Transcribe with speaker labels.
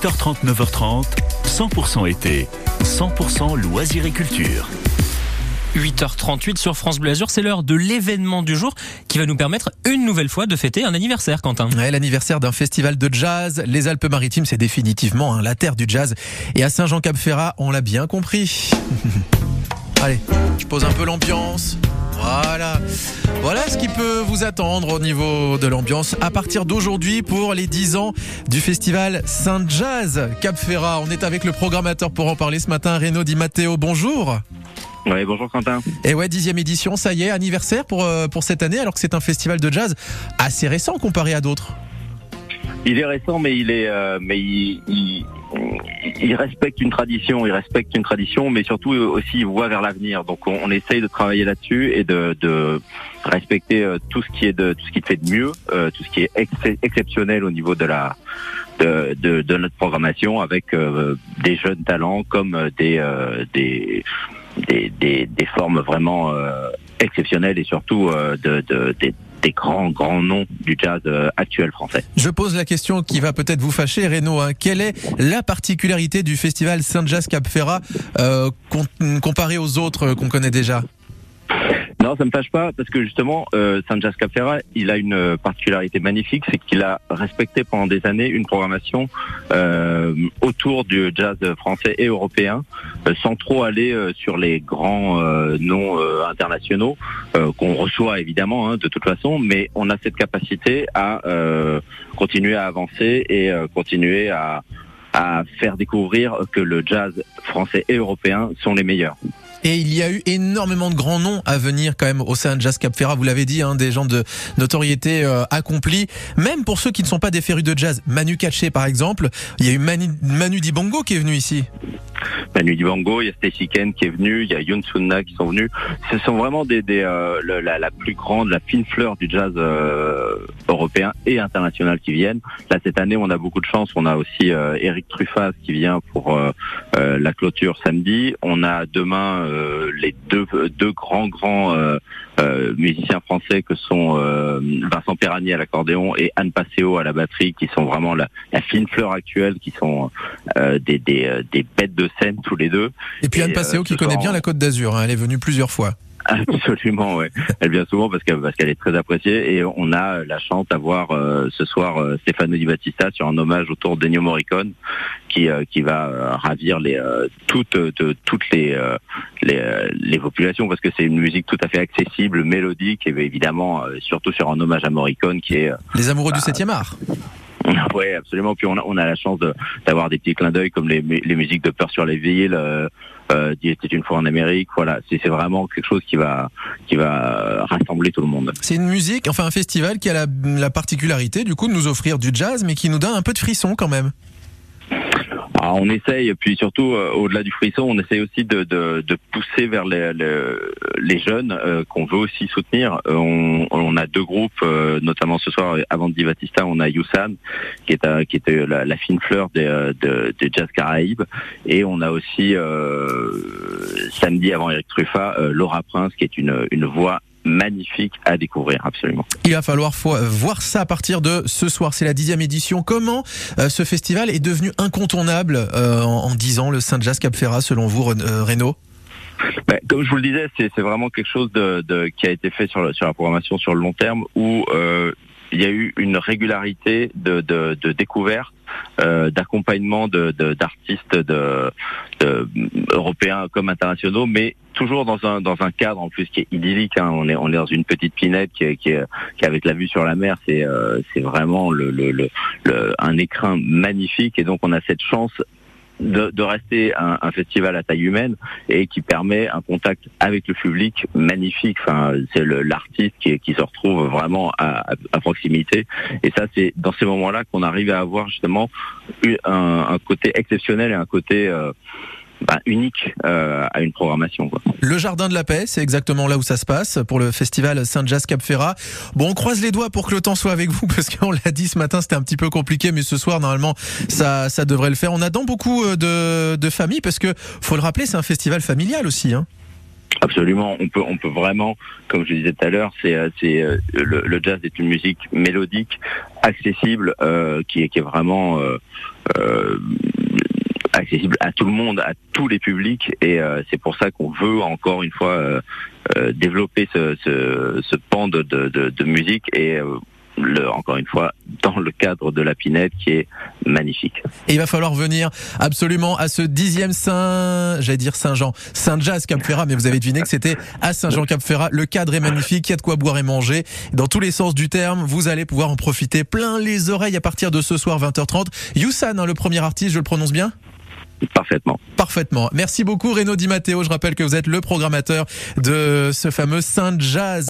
Speaker 1: 8h30, 9h30, 100% été, 100% loisirs et culture.
Speaker 2: 8h38 sur France Bleu Azur, c'est l'heure de l'événement du jour qui va nous permettre une nouvelle fois de fêter un anniversaire, Quentin.
Speaker 3: Ouais, l'anniversaire d'un festival de jazz. Les Alpes-Maritimes, c'est définitivement hein, la terre du jazz. Et à Saint-Jean-Cap-Ferrat, on l'a bien compris. Allez, je pose un peu l'ambiance. Voilà. Voilà ce qui peut vous attendre au niveau de l'ambiance à partir d'aujourd'hui pour les 10 ans du festival Saint-Jazz Cap Ferrat. On est avec le programmateur pour en parler ce matin, Renaud Di Matteo. Bonjour.
Speaker 4: Oui, bonjour Quentin.
Speaker 3: Et ouais, dixième édition, ça y est, anniversaire pour, euh, pour cette année, alors que c'est un festival de jazz assez récent comparé à d'autres.
Speaker 4: Il est récent, mais il est, euh, mais il, il, il respecte une tradition, il respecte une tradition, mais surtout aussi il voit vers l'avenir. Donc on, essaye de travailler là-dessus et de, de respecter euh, tout ce qui est de tout ce qui fait de mieux, euh, tout ce qui est ex exceptionnel au niveau de la de, de, de notre programmation avec euh, des jeunes talents comme des euh, des, des, des des formes vraiment euh, exceptionnelles et surtout euh, de, de des des grands, grands noms du jazz euh, actuel français.
Speaker 3: Je pose la question qui va peut-être vous fâcher, Renaud. Hein. Quelle est la particularité du festival Saint-Jazz Cap Ferrat euh, com comparé aux autres qu'on connaît déjà?
Speaker 4: Non, ça me fâche pas parce que justement, euh, Saint Jazz Cap Ferrat, il a une particularité magnifique, c'est qu'il a respecté pendant des années une programmation euh, autour du jazz français et européen, euh, sans trop aller euh, sur les grands euh, noms euh, internationaux euh, qu'on reçoit évidemment hein, de toute façon, mais on a cette capacité à euh, continuer à avancer et euh, continuer à à faire découvrir que le jazz français et européen sont les meilleurs.
Speaker 3: Et il y a eu énormément de grands noms à venir quand même au sein de Jazz Cap Ferrat. Vous l'avez dit, hein, des gens de notoriété euh, accomplie. Même pour ceux qui ne sont pas des férus de jazz. Manu Katché par exemple. Il y a eu Manu, Manu Dibango qui est venu ici.
Speaker 4: Manu Dibango, il y a Stacy Ken qui est venu, il y a Yoon Sunna qui sont venus. Ce sont vraiment des, des euh, la plus grande, la fine fleur du jazz euh, européen et international qui viennent. Là cette année, on a beaucoup de chance. On a aussi euh, Eric Truffaz qui vient pour euh, euh, la clôture samedi. On a demain euh, les deux deux grands grands musiciens français que sont Vincent Perrani à l'accordéon et Anne Passeo à la batterie, qui sont vraiment la, la fine fleur actuelle, qui sont des, des, des bêtes de scène tous les deux.
Speaker 3: Et puis Anne Passeo qui connaît bien la Côte d'Azur. hein. Elle est venue plusieurs fois.
Speaker 4: Absolument, ouais. Elle vient souvent parce qu'elle parce qu'elle est très appréciée et on a la chance d'avoir euh, ce soir euh, Stefano Di Battista sur un hommage autour d'Ennio Morricone qui euh, qui va euh, ravir les euh, toutes de, toutes les euh, les, euh, les populations parce que c'est une musique tout à fait accessible, mélodique et évidemment euh, surtout sur un hommage à Morricone qui est euh,
Speaker 3: Les amoureux
Speaker 4: Bah,
Speaker 3: du 7e art.
Speaker 4: Ouais, absolument. Puis on a, on a la chance d'avoir des petits clins d'œil comme les, les musiques de Peur sur les villes, euh, euh, était une fois en Amérique. Voilà, c'est vraiment quelque chose qui va qui va rassembler tout le monde.
Speaker 3: C'est une musique, enfin un festival qui a la, la particularité du coup de nous offrir du jazz, mais qui nous donne un peu de frisson quand même.
Speaker 4: Alors, on essaye, puis surtout euh, au-delà du frisson, on essaye aussi de, pousser vers les, jeunes euh, qu'on veut aussi soutenir. Euh, on, a deux groupes, notamment ce soir avant Di Battista, on a Youssan qui est qui était la, fine fleur des, de, de jazz Caraïbes, et on a aussi samedi avant Eric Truffat euh, Laura Prince qui est une, une voix magnifique à découvrir absolument.
Speaker 3: Il va falloir voir ça à partir de ce soir. C'est la dixième édition. Comment euh, ce festival est devenu incontournable euh, en, 10 ans, le Saint-Jazz Cap Ferrat, selon vous, euh, Renaud?
Speaker 4: Ben, comme je vous le disais, c'est c'est vraiment quelque chose de, de- qui a été fait sur, le- sur la programmation sur le long terme où euh, il y a eu une régularité de, de, de euh, d'accompagnement d'artistes de, de- européens comme internationaux, mais toujours dans un dans un cadre en plus qui est idyllique. hein. On est on est dans une petite pinette qui avec la vue sur la mer. C'est euh, c'est vraiment un écrin magnifique et donc on a cette chance de, de rester un, un festival à taille humaine et qui permet un contact avec le public magnifique. Enfin, c'est l'artiste qui, qui se retrouve vraiment à, à- proximité. Et ça, c'est dans ces moments-là qu'on arrive à avoir justement un, un côté exceptionnel et un côté euh, bah, unique euh, à une programmation. Quoi.
Speaker 3: Le Jardin de la Paix, c'est exactement là où ça se passe pour le festival Saint-Jazz Cap Ferrat. Bon, on croise les doigts pour que le temps soit avec vous parce qu'on l'a dit ce matin, c'était un petit peu compliqué, mais ce soir, normalement, ça, ça devrait le faire. On attend beaucoup euh, de, de familles parce que, faut le rappeler, c'est un festival familial aussi. Hein.
Speaker 4: Absolument, on peut, on peut vraiment, comme je disais tout à l'heure, c'est, euh, c'est euh, le, le jazz est une musique mélodique, accessible, euh, qui est, qui est vraiment euh, euh, accessible à tout le monde, à tous les publics, et euh, c'est pour ça qu'on veut encore une fois euh, euh, développer ce, ce, ce pan de, de, de, musique et euh, le, encore une fois dans le cadre de la Pinette qui est magnifique.
Speaker 3: Et il va falloir venir absolument à ce dixième Saint, j'allais dire Saint-Jean, Saint-Jazz Cap Ferrat, mais vous avez deviné que c'était à Saint-Jean Cap Ferrat. Le cadre est magnifique, il y a de quoi boire et manger. Dans tous les sens du terme, vous allez pouvoir en profiter plein les oreilles à partir de ce soir 20h30. Youssan, hein, le premier artiste, je le prononce bien?
Speaker 4: Parfaitement.
Speaker 3: Parfaitement. Merci beaucoup Renaud Di Matteo. Je rappelle que vous êtes le programmateur de ce fameux Saint Jazz.